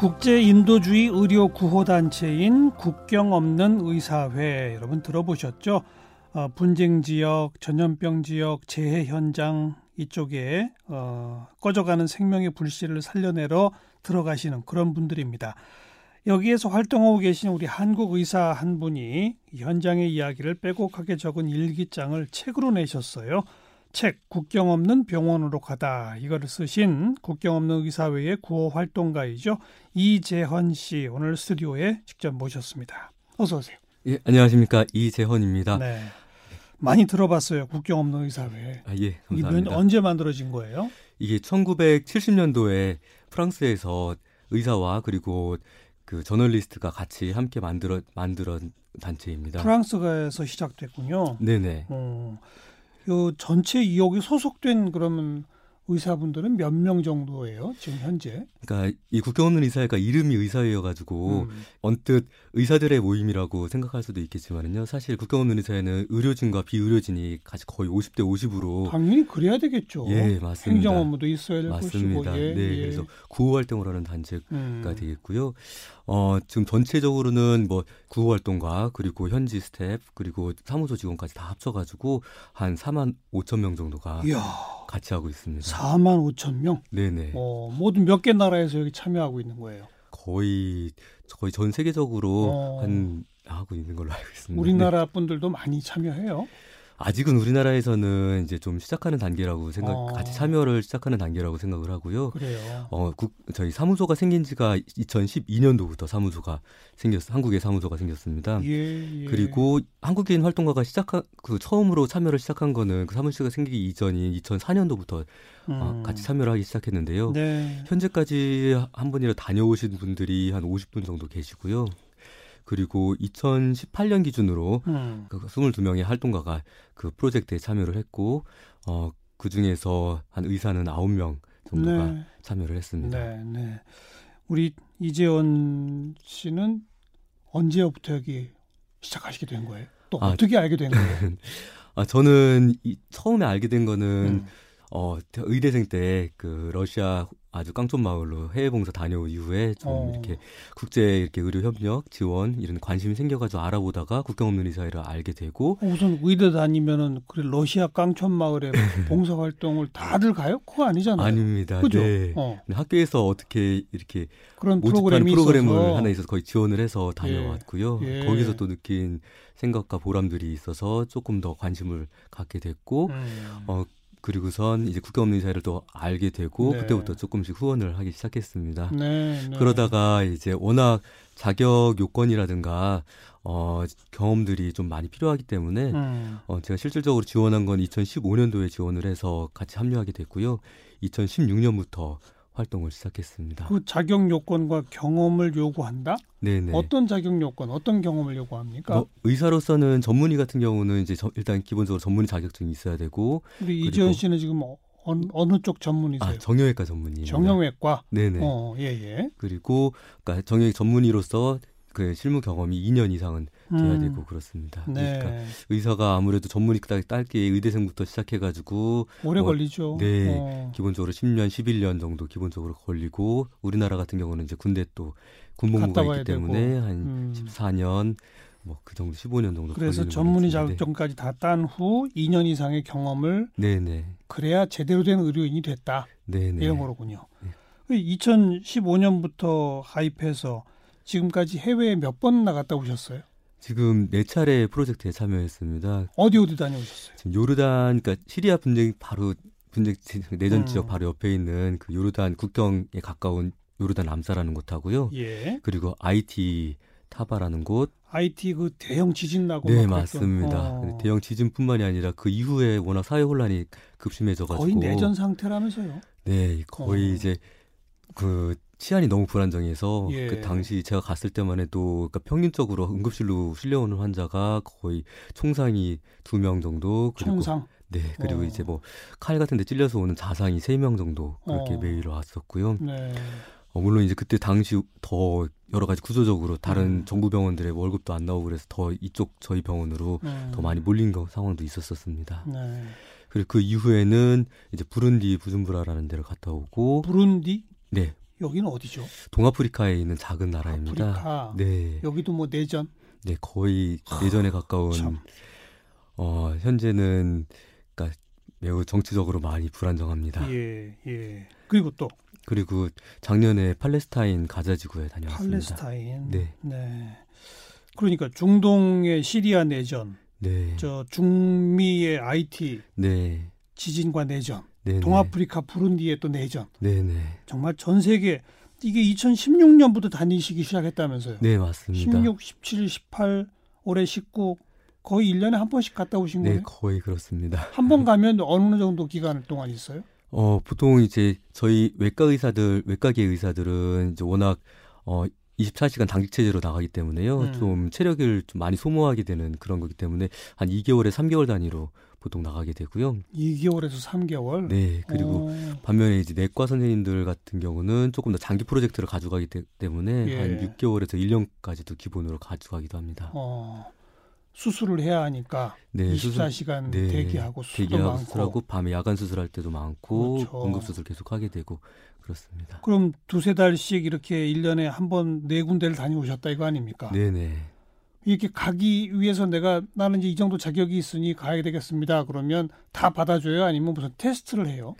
국제 인도주의 의료 구호 단체인 국경 없는 의사회 여러분 들어보셨죠? 어, 분쟁 지역, 전염병 지역, 재해 현장 이쪽에 어, 꺼져가는 생명의 불씨를 살려내러 들어가시는 그런 분들입니다. 여기에서 활동하고 계신 우리 한국 의사 한 분이 현장의 이야기를 빼곡하게 적은 일기장을 책으로 내셨어요. 책 국경 없는 병원으로 가다 이거를 쓰신 국경 없는 의사회의 구호 활동가이죠 이재헌 씨 오늘 스튜디오에 직접 모셨습니다. 어서 오세요. 예 안녕하십니까 이재헌입니다. 네 많이 들어봤어요 국경 없는 의사회. 아 예 감사합니다. 언제 만들어진 거예요? 이게 1970년도에 프랑스에서 의사와 그리고 그 저널리스트가 같이 함께 만들어 만들어 단체입니다. 프랑스가에서 시작됐군요. 네네. 어, 요 전체 여기 소속된 그러면 의사분들은 몇 명 정도예요 지금 현재? 그러니까 이 국경 없는 의사회가 이름이 의사회여가지고 음. 언뜻 의사들의 모임이라고 생각할 수도 있겠지만은요. 사실 국경 없는 의사회는 의료진과 비의료진이 같이 거의 50대 50으로 당연히 그래야 되겠죠. 예, 맞습니다. 행정 업무도 있어야 될 맞습니다. 것이고, 예, 네, 예. 그래서 구호 활동을 하는 단체가 음. 되겠고요. 어, 지금 전체적으로는 뭐 구호 활동가 그리고 현지 스태프 그리고 사무소 직원까지 다 합쳐가지고 한 4만 5천 명 정도가 이야. 같이 하고 있습니다. 4만 5천 명? 네네. 어, 모든 몇 개 나라에서 여기 참여하고 있는 거예요? 거의 거의 전 세계적으로 어. 한 하고 있는 걸로 알고 있습니다. 우리나라 분들도 많이 참여해요? 아직은 우리나라에서는 이제 좀 시작하는 단계라고 생각, 어. 같이 참여를 시작하는 단계라고 생각을 하고요. 그래요. 어, 국, 저희 사무소가 생긴 지가 2012년도부터 사무소가 생겼, 한국에 사무소가 생겼습니다. 예, 예. 그리고 한국인 활동가가 시작한, 그 처음으로 참여를 시작한 거는 그 사무소가 생기기 이전인 2004년도부터 음. 어, 같이 참여를 하기 시작했는데요. 네. 현재까지 한 번이라 다녀오신 분들이 한 50분 정도 계시고요. 그리고 2018년 기준으로 음. 그 22명의 활동가가 그 프로젝트에 참여를 했고 어, 그 중에서 한 의사는 9명 정도가 네. 참여를 했습니다. 네, 네. 우리 이재원 씨는 언제부터 여기 시작하시게 된 거예요? 또 아, 어떻게 알게 된 거예요? 아, 저는 이, 처음에 알게 된 거는 음. 어, 의대생 때 그 러시아 아주 깡촌 마을로 해외 봉사 다녀온 이후에 좀 어. 이렇게 국제 이렇게 의료 협력 지원 이런 관심이 생겨가지고 알아보다가 국경 없는 의사회를 알게 되고 어, 우선 의대 다니면은 그래 러시아 깡촌 마을에 봉사 활동을 다들 가요? 그거 아니잖아요. 아닙니다. 그죠? 네. 어. 학교에서 어떻게 이렇게 그런 프로그램이 프로그램을 있어서. 하나 있어서 거의 지원을 해서 다녀왔고요. 예. 예. 거기서 또 느낀 생각과 보람들이 있어서 조금 더 관심을 갖게 됐고 음. 어 그리고선 이제 국경 없는 의사를 또 알게 되고 네. 그때부터 조금씩 후원을 하기 시작했습니다. 네, 네. 그러다가 이제 워낙 자격 요건이라든가 어 경험들이 좀 많이 필요하기 때문에 음. 어 제가 실질적으로 지원한 건 2015년도에 지원을 해서 같이 합류하게 됐고요. 2016년부터 활동을 시작했습니다. 그 자격 요건과 경험을 요구한다? 네네. 어떤 자격 요건, 어떤 경험을 요구합니까? 뭐 의사로서는 전문의 같은 경우는 이제 저, 일단 기본적으로 전문의 자격증이 있어야 되고 우리 이재현 씨는 지금 어, 어느 쪽 전문이세요? 아, 정형외과 전문의. 정형외과. 네네. 어, 예, 예. 그리고 그러니까 정형외 전문의로서 그 실무 경험이 2년 이상은 돼야 음. 되고 그렇습니다. 네. 그러니까 의사가 아무래도 전문의 딸게 의대생부터 시작해가지고 오래 뭐, 걸리죠. 네, 어. 기본적으로 10년, 11년 정도 기본적으로 걸리고 우리나라 같은 경우는 이제 군대 또 군복무가 있기 때문에 되고. 한 음. 14년 뭐그 정도 15년 정도 그래서 전문의. 자격증까지 다 딴 후 2년 이상의 경험을 네네 그래야 제대로 된 의료인이 됐다. 네네 이런 거로군요. 네. 2015년부터 가입해서 지금까지 해외에 몇 번 나갔다 오셨어요? 지금 네 차례 프로젝트에 참여했습니다. 어디 어디 다녀오셨어요? 지금 요르단 그러니까 시리아 분쟁 바로 분쟁 내전 음. 지역 바로 옆에 있는 그 요르단 국경에 가까운 요르단 람사라는 곳하고요. 예. 그리고 IT 타바라는 곳. IT 그 대형 지진 나고 네, 막 맞습니다. 어. 대형 지진뿐만이 아니라 그 이후에 워낙 사회 혼란이 급심해져 가지고 거의 내전 상태라면서요. 네, 거의 어. 이제 그 치안이 너무 불안정해서 예. 그 당시 제가 갔을 때만 해도 그러니까 평균적으로 응급실로 실려오는 환자가 거의 총상이 두 명 정도 그리고 총상. 네, 그리고 어. 이제 뭐 칼 같은 데 찔려서 오는 자상이 세 명 정도 그렇게 어. 매일 왔었고요. 네. 어, 물론 이제 그때 당시 더 여러 가지 구조적으로 다른 음. 정부 병원들의 월급도 안 나오고 그래서 더 이쪽 저희 병원으로 음. 더 많이 몰린 거, 상황도 있었었습니다. 네. 그리고 그 이후에는 이제 부룬디 부준부라라는 데를 갔다 오고 부룬디? 네 여기는 어디죠? 동아프리카에 있는 작은 나라입니다. 아프리카. 네. 여기도 뭐 내전? 네, 거의 내전에 가까운 참. 어, 현재는 그러니까 매우 정치적으로 많이 불안정합니다. 예, 예. 그리고 또 그리고 작년에 팔레스타인 가자 지구에 다녀왔습니다. 팔레스타인. 네. 네. 그러니까 중동의 시리아 내전, 네. 저 중미의 IT 네. 지진과 내전, 네. 동아프리카 부룬디의 또 내전. 네, 네. 정말 전 세계 이게 2016년부터 다니시기 시작했다면서요. 네, 맞습니다. 16, 17, 18, 올해 19 거의 1년에 한 번씩 갔다 오신 네, 거예요? 거의 그렇습니다. 한 번 가면 어느 정도 기간 동안 있어요? 어, 보통 이제 저희 외과 의사들, 외과계 의사들은 이제 워낙 어 24시간 당직 체제로 나가기 때문에요. 음. 좀 체력을 좀 많이 소모하게 되는 그런 거기 때문에 한 2개월에 3개월 단위로 보통 나가게 되고요. 2개월에서 3개월. 네, 그리고 어, 반면에 이제 내과 선생님들 같은 경우는 조금 더 장기 프로젝트를 가져가기 때, 때문에 예. 한 6개월에서 1년까지도 기본으로 가져가기도 합니다. 어, 수술을 해야 하니까 네, 수술- 24시간 네, 대기하고 수도 대기하고 많고. 수술하고 밤에 야간 수술할 때도 많고 그렇죠. 응급 수술 계속 하게 되고 그렇습니다. 그럼 두세 달씩 이렇게 1년에 한 번 네 군데를 다녀오셨다 이거 아닙니까? 네 네. 이렇게 가기 위해서 내가 나는 이제 이 정도 자격이 있으니 가야 되겠습니다. 그러면 다 받아줘요? 아니면 무슨 테스트를 해요?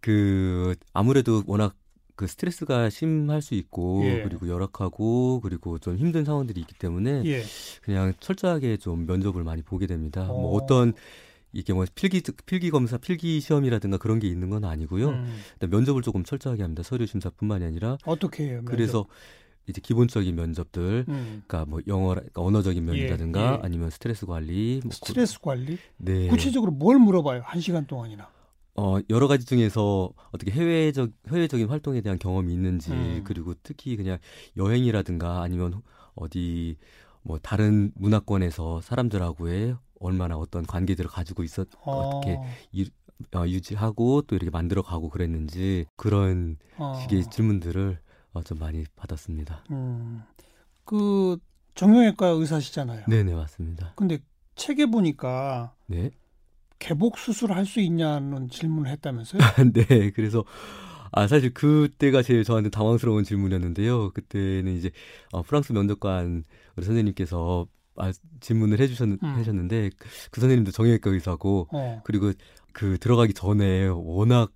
그 아무래도 워낙 그 스트레스가 심할 수 있고 예. 그리고 열악하고 그리고 좀 힘든 상황들이 있기 때문에 예. 그냥 철저하게 좀 면접을 많이 보게 됩니다. 어. 뭐 어떤 이게 뭐 필기 필기 검사, 필기 시험이라든가 그런 게 있는 건 아니고요. 음, 면접을 조금 철저하게 합니다. 서류 심사뿐만이 아니라 어떻게 해요? 면접? 그래서 이제 기본적인 면접들 음, 그러니까 뭐 영어 그러니까 언어적인 면이라든가 예. 아니면 스트레스 관리 뭐 그- 스트레스 관리? 네. 구체적으로 뭘 물어봐요? 한 시간 동안이나. 어, 여러 가지 중에서 어떻게 해외적, 해외적인 활동에 대한 경험이 있는지, 음. 그리고 특히 그냥 여행이라든가 아니면 어디 뭐 다른 문화권에서 사람들하고의 얼마나 어떤 관계들을 가지고 있었, 어떻게 어, 유지하고 또 이렇게 만들어 가고 그랬는지 그런 어, 식의 질문들을 어, 좀 많이 받았습니다. 음, 그 정형외과 의사시잖아요. 네네, 맞습니다. 근데 책에 보니까 네. 개복 수술할 수 있냐는 질문을 했다면서요? 네, 그래서 아 사실 그때가 제일 저한테 당황스러운 질문이었는데요. 그때는 이제 어, 프랑스 면접관 우리 선생님께서 아, 질문을 해주셨, 음. 하셨는데 그 선생님도 정형외과 의사고 어, 그리고 그 들어가기 전에 워낙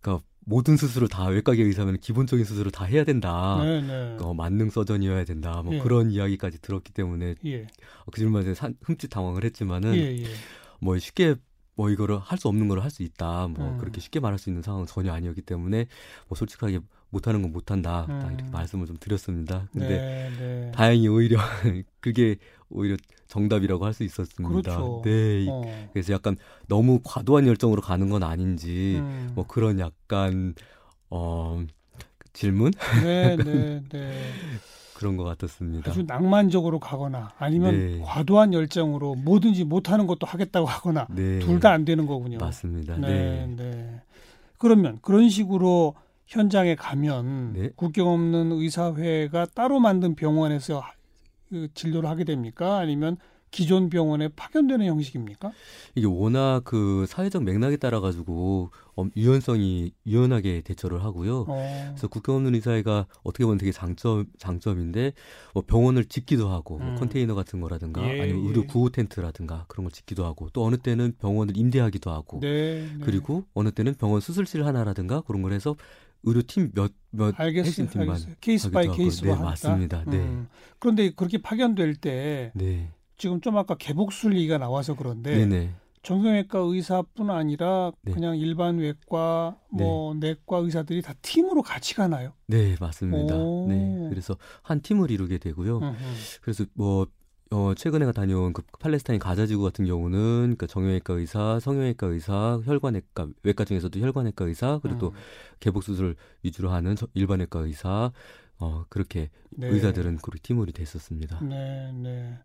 그러니까 모든 수술을 다 외과계 의사면 기본적인 수술을 다 해야 된다. 네, 네. 어, 만능 서전이어야 된다. 뭐 예. 그런 이야기까지 들었기 때문에 예, 그 질문에 산- 흠칫 당황을 했지만은 예, 예. 뭐 쉽게 뭐 이거를 할 수 없는 걸 할 수 있다. 뭐 음. 그렇게 쉽게 말할 수 있는 상황은 전혀 아니었기 때문에 뭐 솔직하게 못하는 건 못한다. 딱 이렇게 음. 말씀을 좀 드렸습니다. 근데 네, 네. 다행히 오히려 그게 오히려 정답이라고 할 수 있었습니다. 그렇죠. 네. 어, 그래서 약간 너무 과도한 열정으로 가는 건 아닌지 음. 뭐 그런 약간 어 질문 네, 네, 네. 그런 것 같았습니다. 아주 낭만적으로 가거나 아니면 네. 과도한 열정으로 뭐든지 못하는 것도 하겠다고 하거나 네. 둘다 안 되는 거군요. 맞습니다. 네, 네. 네. 그러면 그런 식으로 현장에 가면 네. 국경 없는 의사회가 따로 만든 병원에서 하- 그 진료를 하게 됩니까? 아니면 기존 병원에 파견되는 형식입니까? 이게 워낙 그 사회적 맥락에 따라 가지고 어, 유연성이 유연하게 대처를 하고요. 어, 그래서 국경 없는 의사회가 어떻게 보면 되게 장점 장점인데 뭐 병원을 짓기도 하고 뭐 음. 컨테이너 같은 거라든가 예, 아니면 의료 예. 구호 텐트라든가 그런 걸 짓기도 하고 또 어느 때는 병원을 임대하기도 하고 네, 네. 그리고 어느 때는 병원 수술실 하나라든가 그런 걸 해서 의료팀 몇 몇 알겠어요, 핵심 팀만 알겠어요. case by. case로 네. 맞습니다. 네. 음. 그런데 그렇게 파견될 때 네. 지금 좀 아까 개복술 얘기가 나와서 그런데 네, 네. 정형외과 의사뿐 아니라 네. 그냥 일반 외과 뭐 내과 의사들이 다 팀으로 같이 가나요? 네, 맞습니다. 오. 네. 그래서 한 팀을 이루게 되고요. 음흠. 그래서 뭐 어, 최근에 다녀온 그 팔레스타인 가자지구 같은 경우는 그 정형외과 의사, 성형외과 의사, 혈관외과 외과 중에서도 혈관외과 의사 그리고 또 음. 개복 수술 위주로 하는 저- 일반외과 의사 어 그렇게 네. 의사들은 그렇게 팀으로 됐었습니다. 네, 네.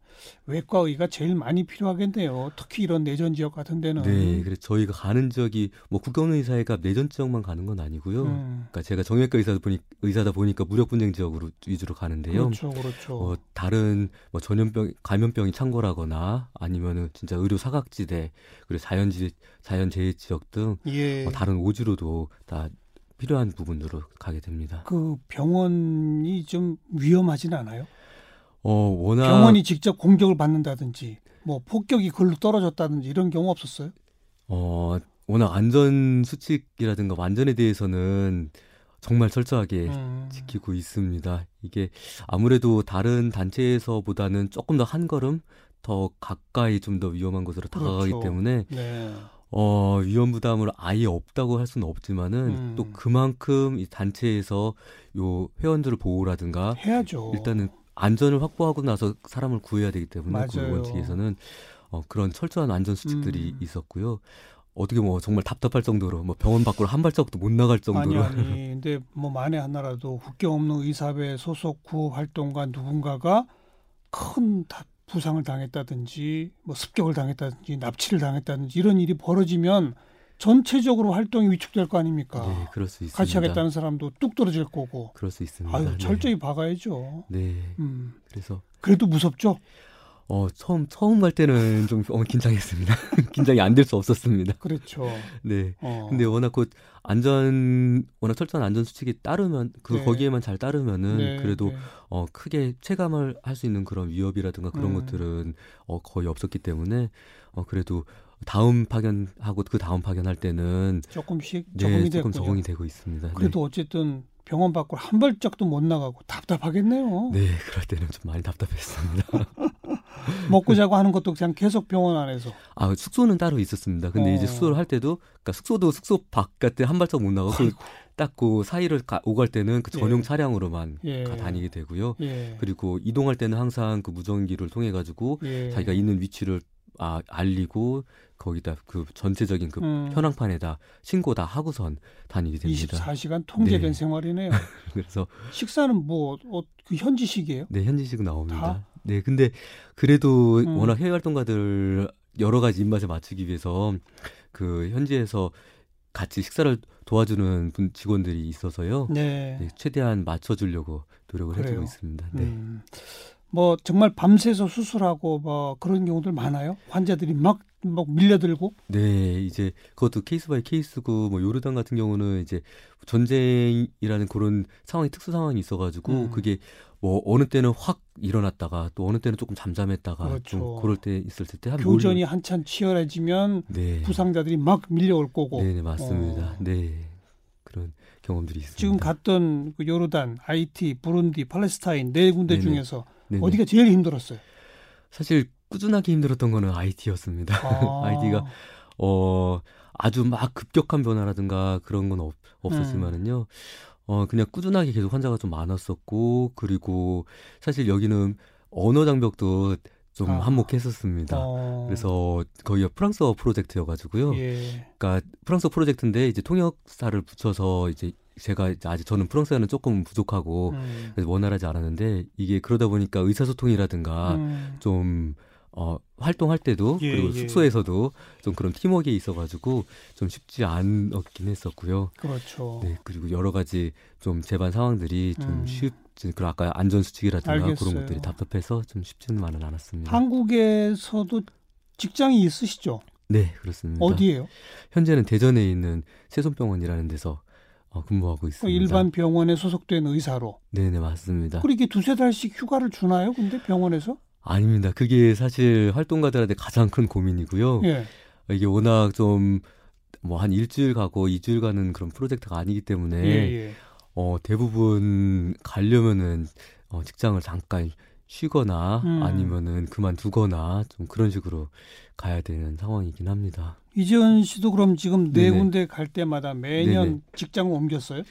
외과 의가 제일 많이 필요하겠네요. 특히 이런 내전 지역 같은 데는. 네, 그래서 저희가 가는 지역이 뭐 국경 의사회가 내전 지역만 가는 건 아니고요. 음, 그러니까 제가 정형외과 의사다 보니 의사다 보니까 무력 분쟁 지역으로 위주로 가는데요. 그렇죠, 그렇죠. 어, 다른 뭐 전염병 감염병이 창궐하거나 아니면은 진짜 의료 사각지대 그리고 자연지 자연재해 지역 등 예. 어, 다른 오지로도 다 필요한 부분으로 가게 됩니다. 그 병원이 좀 위험하진 않아요? 어, 워낙 병원이 직접 공격을 받는다든지 뭐 폭격이 글로 떨어졌다든지 이런 경우 없었어요? 어, 워낙 안전 수칙이라든가 안전에 대해서는 정말 철저하게 음. 지키고 있습니다. 이게 아무래도 다른 단체에서보다는 조금 더 한 걸음 더 가까이 좀 더 위험한 곳으로 다가가기 그렇죠. 때문에 네. 어, 위험 부담을 아예 없다고 할 수는 없지만은 음. 또 그만큼 이 단체에서 요 회원들을 보호라든가 해야죠. 일단은 안전을 확보하고 나서 사람을 구해야 되기 때문에. 그 원칙에서는 어, 그런 철저한 안전 수칙들이 음. 있었고요. 어떻게 뭐 정말 답답할 정도로 뭐 병원 밖으로 한 발자국도 못 나갈 정도로 아니 아니 근데 뭐 만에 하나라도 국경 없는 의사회 소속 구호 활동가 누군가가 큰 부상을 당했다든지 뭐 습격을 당했다든지 납치를 당했다든지 이런 일이 벌어지면 전체적으로 활동이 위축될 거 아닙니까? 네, 그럴 수 있습니다. 같이 하겠다는 사람도 뚝 떨어질 거고. 그럴 수 있습니다. 아유, 철저히 네. 박아야죠. 네. 음. 그래서 그래도 무섭죠? 어, 처음, 처음 갈 때는 좀 어, 긴장했습니다. 긴장이 안 될 수 없었습니다. 그렇죠. 네. 어. 근데 워낙 곧 안전, 워낙 철저한 안전 수칙이 따르면, 그, 네. 거기에만 잘 따르면은, 네, 그래도, 네. 어, 크게 체감을 할 수 있는 그런 위협이라든가 그런 음. 것들은, 어, 거의 없었기 때문에, 어, 그래도, 다음 파견하고 그 다음 파견할 때는 조금씩 네, 적응이 네, 조금 적응이 되고 있습니다. 그래도 네. 어쨌든 병원 밖으로 한 발짝도 못 나가고 답답하겠네요. 네, 그럴 때는 좀 많이 답답했습니다. 먹고 자고 하는 것도 그냥 계속 병원 안에서. 아 숙소는 따로 있었습니다. 근데 어. 이제 숙소를 할 때도 그러니까 숙소도 숙소 바깥에 한 발짝 못 나가고 딱그 사이를 가, 오갈 때는 그 전용 예. 차량으로만 예. 가 다니게 되고요. 예. 그리고 이동할 때는 항상 그 무전기를 통해 가지고 예. 자기가 있는 위치를 아, 알리고 거기다 그 전체적인 그 음. 현황판에다 신고 다 하고선 다니게 됩니다. 24시간 통제된 네. 생활이네요. 그래서 식사는 뭐 어, 그 현지식이에요? 네, 현지식 나옵니다. 다? 네, 근데 그래도 음. 워낙 해외 활동가들 여러 가지 입맛에 맞추기 위해서 그 현지에서 같이 식사를 도와주는 분 직원들이 있어서요. 네. 네 최대한 맞춰주려고 노력을 그래요. 해주고 있습니다. 네. 음. 뭐 정말 밤새서 수술하고 뭐 그런 경우들 많아요. 환자들이 막 막 밀려들고. 네, 이제 그것도 case by case고 뭐 요르단 같은 경우는 이제 전쟁이라는 그런 상황이 특수 상황이 있어가지고 음. 그게 뭐 어느 때는 확 일어났다가 또 어느 때는 조금 잠잠했다가 그렇죠. 좀 그럴 때 있을 때한 교전이 몰... 한참 치열해지면 네. 부상자들이 막 밀려올 거고. 네, 네 맞습니다. 어. 네. 그런 경험들이 있습니다. 지금 갔던 그 요르단, 하이티, 부룬디, 팔레스타인 네 군데 네네. 중에서 네네. 어디가 제일 힘들었어요? 사실 꾸준하게 힘들었던 거는 IT였습니다. 아. IT가 어 아주 막 급격한 변화라든가 그런 건 없, 없었지만은요. 음. 어 그냥 꾸준하게 계속 환자가 좀 많았었고 그리고 사실 여기는 언어 장벽도 좀 아. 한몫했었습니다. 어. 그래서 거의 프랑스어 프로젝트여가지고요. 예. 그러니까 프랑스어 프로젝트인데 이제 통역사를 붙여서 이제 제가 아직 저는 프랑스어는 조금 부족하고 음. 원활하지 않았는데 이게 그러다 보니까 의사소통이라든가 음. 좀 어, 활동할 때도 예, 그리고 예. 숙소에서도 좀 그런 팀워크에 있어가지고 좀 쉽지 않았긴 했었고요. 그렇죠. 네 그리고 여러 가지 좀 재반 상황들이 좀 음. 쉽지 그 아까 안전 수칙이라든가 알겠어요. 그런 것들이 답답해서 좀 쉽지는 않았습니다. 한국에서도 직장이 있으시죠? 네 그렇습니다. 어디에요? 현재는 대전에 있는 세손병원이라는 데서 어, 근무하고 있습니다. 일반 병원에 소속된 의사로. 네네 맞습니다. 그리고 이게 두세 달씩 휴가를 주나요? 근데 병원에서? 아닙니다. 그게 사실 활동가들한테 가장 큰 고민이고요. 예. 이게 워낙 좀 뭐 한 일주일 가고 이주일 가는 그런 프로젝트가 아니기 때문에 예, 예. 어, 대부분 가려면은 어, 직장을 잠깐 쉬거나 음. 아니면은 그만두거나 좀 그런 식으로 가야 되는 상황이긴 합니다. 이재현 씨도 그럼 지금 네 네네. 군데 갈 때마다 매년 네네. 직장을 옮겼어요?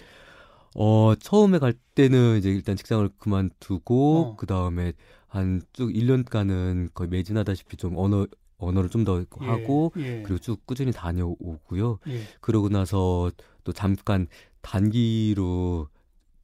어, 처음에 갈 때는 이제 일단 직장을 그만두고 어. 그다음에 한 쭉 1년간은 거의 매진하다시피 좀 언어 언어를 좀더 예, 하고 예. 그리고 쭉 꾸준히 다녀오고요. 예. 그러고 나서 또 잠깐 단기로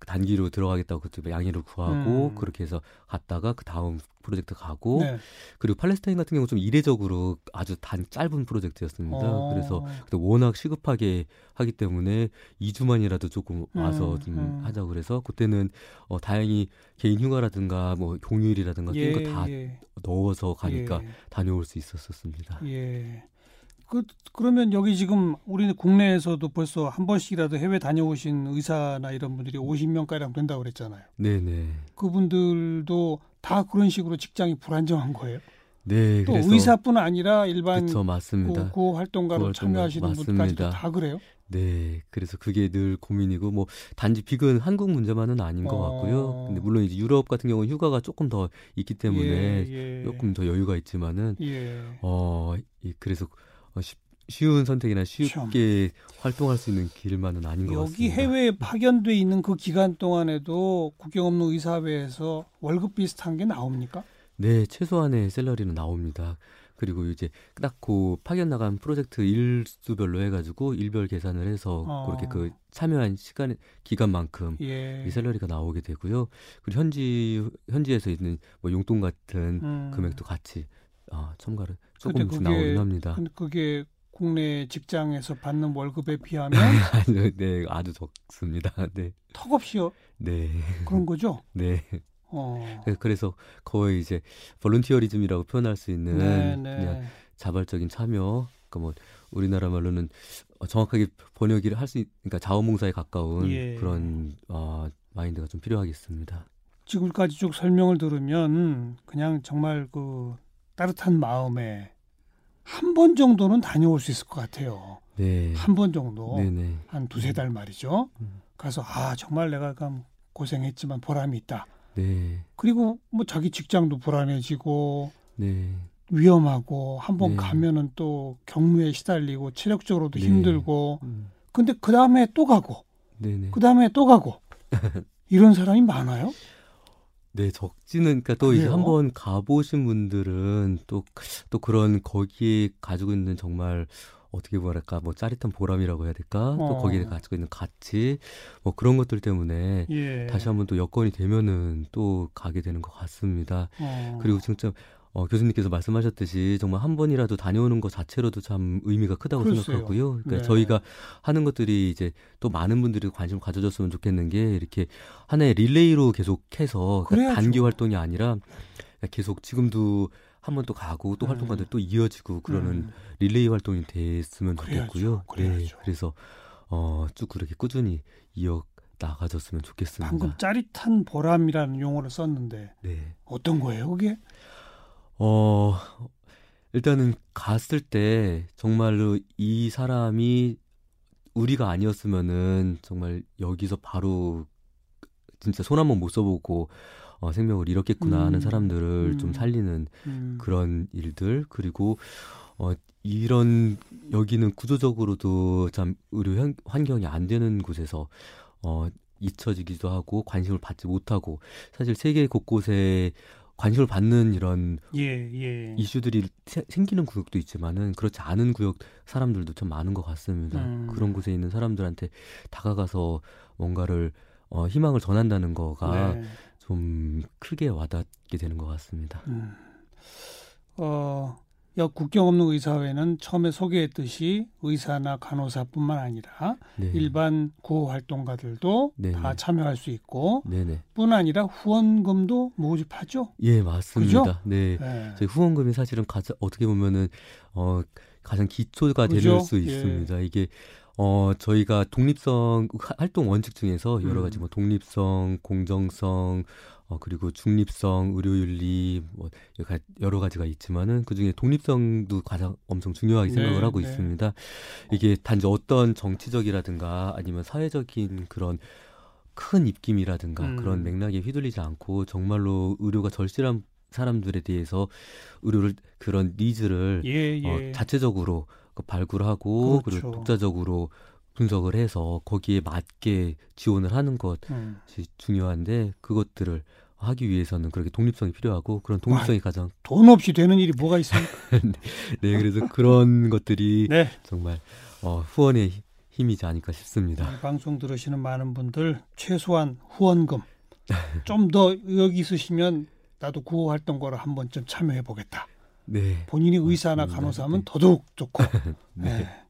단기로 들어가겠다고 그때 양해를 구하고 음. 그렇게 해서 갔다가 그 다음 프로젝트 가고 네. 그리고 팔레스타인 같은 경우 좀 이례적으로 아주 단 짧은 프로젝트였습니다. 어. 그래서 워낙 시급하게 하기 때문에 2주만이라도 조금 와서 음, 좀 음. 하자 그래서 그때는 어 다행히 개인 휴가라든가 뭐 공휴일이라든가 예, 이런 거다 예. 넣어서 가니까 예. 다녀올 수 있었었습니다. 예. 그 그러면 여기 지금 우리는 국내에서도 벌써 한 번씩이라도 해외 다녀오신 의사나 이런 분들이 50명 가량 된다고 그랬잖아요. 네네. 그분들도 다 그런 식으로 직장이 불안정한 거예요. 네, 또 의사뿐 아니라 일반 그쵸, 맞습니다. 구호 활동가로 참여하시는 분까지도 다 그래요? 네, 그래서 그게 늘 고민이고 뭐 단지 비근 한국 문제만은 아닌 것 같고요. 어... 근데 물론 이제 유럽 같은 경우는 휴가가 조금 더 있기 때문에 예, 예. 조금 더 여유가 있지만은 예. 어 그래서 어, 쉽, 쉬운 선택이나 쉽게 참. 활동할 수 있는 길만은 아닌 것 여기 같습니다. 여기 해외에 파견돼 있는 그 기간 동안에도 국경 없는 의사회에서 월급 비슷한 게 나옵니까? 네, 최소한의 셀러리는 나옵니다. 그리고 이제 딱 그 파견 나간 프로젝트 일수별로 해가지고 일별 계산을 해서 어. 그렇게 그 참여한 시간 기간만큼 예. 이 salary가 나오게 되고요. 그리고 현지 현지에서 있는 뭐 용돈 같은 음. 금액도 같이 어, 첨가를 조금씩 나오긴 합니다. 근데 그게 국내 직장에서 받는 월급에 비하면 네 아주 적습니다. 네. 턱없이요. 네. 그런 거죠. 네. 어. 네, 그래서 거의 이제 volunteerism이라고 표현할 수 있는 네, 네. 그냥 자발적인 참여. 그러니까 뭐 우리나라 말로는 정확하게 번역을 할 수, 그러니까 자원봉사에 가까운 예. 그런 어, 마인드가 좀 필요하겠습니다. 지금까지 쭉 설명을 들으면 그냥 정말 그 따뜻한 마음에 한 번 정도는 다녀올 수 있을 것 같아요. 네. 한 번 정도. 네네. 한 두세 달 말이죠. 음. 가서 아 정말 내가 고생했지만 보람이 있다. 네. 그리고 뭐 자기 직장도 불안해지고 네. 위험하고 한번 네. 가면은 또 경무에 시달리고 체력적으로도 네. 힘들고 음. 근데 그 다음에 또 가고 그 다음에 또 가고 이런 사람이 많아요. 네, 적지는 그러니까 또 이제 한번 가보신 분들은 또또 또 그런 거기에 가지고 있는 정말 어떻게 뭐랄까 뭐 짜릿한 보람이라고 해야 될까 어. 또 거기에 가지고 있는 가치 뭐 그런 것들 때문에 예. 다시 한번 또 여건이 되면은 또 가게 되는 것 같습니다. 어. 그리고 진짜 어, 교수님께서 말씀하셨듯이 정말 한 번이라도 다녀오는 것 자체로도 참 의미가 크다고 글쎄요. 생각하고요. 그러니까 네. 저희가 하는 것들이 이제 또 많은 분들이 관심 을 가져줬으면 좋겠는 게 이렇게 하나의 릴레이로 계속해서 그러니까 단기 활동이 아니라 계속 지금도 한 번 또 가고 또 음. 활동가들 또 이어지고 그러는 음. 릴레이 활동이 됐으면 좋겠고요. 그래야죠. 네, 그래서 어, 쭉 그렇게 꾸준히 이어 나가졌으면 좋겠습니다. 방금 짜릿한 보람이라는 용어를 썼는데 네. 어떤 거예요, 그게? 어, 일단은 갔을 때 정말로 이 사람이 우리가 아니었으면은 정말 여기서 바로 진짜 손 한 번 못 써보고 어, 생명을 잃었겠구나 음. 하는 사람들을 음. 좀 살리는 음. 그런 일들 그리고 어, 이런 여기는 구조적으로도 참 의료 환경이 안 되는 곳에서 어, 잊혀지기도 하고 관심을 받지 못하고 사실 세계 곳곳에 관심을 받는 이런 예, 예. 이슈들이 세, 생기는 구역도 있지만은 그렇지 않은 구역 사람들도 참 많은 것 같습니다. 음. 그런 곳에 있는 사람들한테 다가가서 뭔가를 어, 희망을 전한다는 거가 네. 좀 크게 와닿게 되는 것 같습니다. 음. 어, 국경 없는 의사회는 처음에 소개했듯이 의사나 간호사뿐만 아니라 네. 일반 구호 활동가들도 네네. 다 참여할 수 있고 네네. 뿐 아니라 후원금도 모집하죠. 예, 맞습니다. 그죠? 네. 네. 저희 후원금이 사실은 가장 어떻게 보면은 어 가장 기초가 될수 있습니다. 예. 이게 어, 저희가 독립성 활동 원칙 중에서 여러 가지 음. 뭐 독립성, 공정성, 어, 그리고 중립성, 의료윤리, 뭐 여러 가지가 있지만은 그 중에 독립성도 가장 엄청 중요하게 네, 생각을 하고 네. 있습니다. 이게 단지 어떤 정치적이라든가 아니면 사회적인 그런 큰 입김이라든가 음. 그런 맥락에 휘둘리지 않고 정말로 의료가 절실한 사람들에 대해서 의료를 그런 needs를 예, 예. 어, 자체적으로 그 발굴하고 그렇죠. 그리고 독자적으로 분석을 해서 거기에 맞게 지원을 하는 것이 음. 중요한데 그것들을 하기 위해서는 그렇게 독립성이 필요하고 그런 독립성이 와, 가장 돈 없이 되는 일이 뭐가 있습니까? 네, 그래서 그런 것들이 네. 정말 어, 후원의 힘이지 않을까 싶습니다. 방송 들으시는 많은 분들 최소한 후원금 좀더 의욕 있으시면 나도 구호 활동가로 한번 좀 참여해 보겠다. 네. 본인이 의사나 간호사면 네. 더더욱 좋고. 네. 네.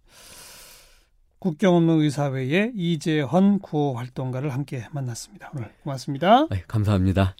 국경 없는 의사회의 이재헌 구호 활동가를 함께 만났습니다. 오늘 고맙습니다. 네, 감사합니다.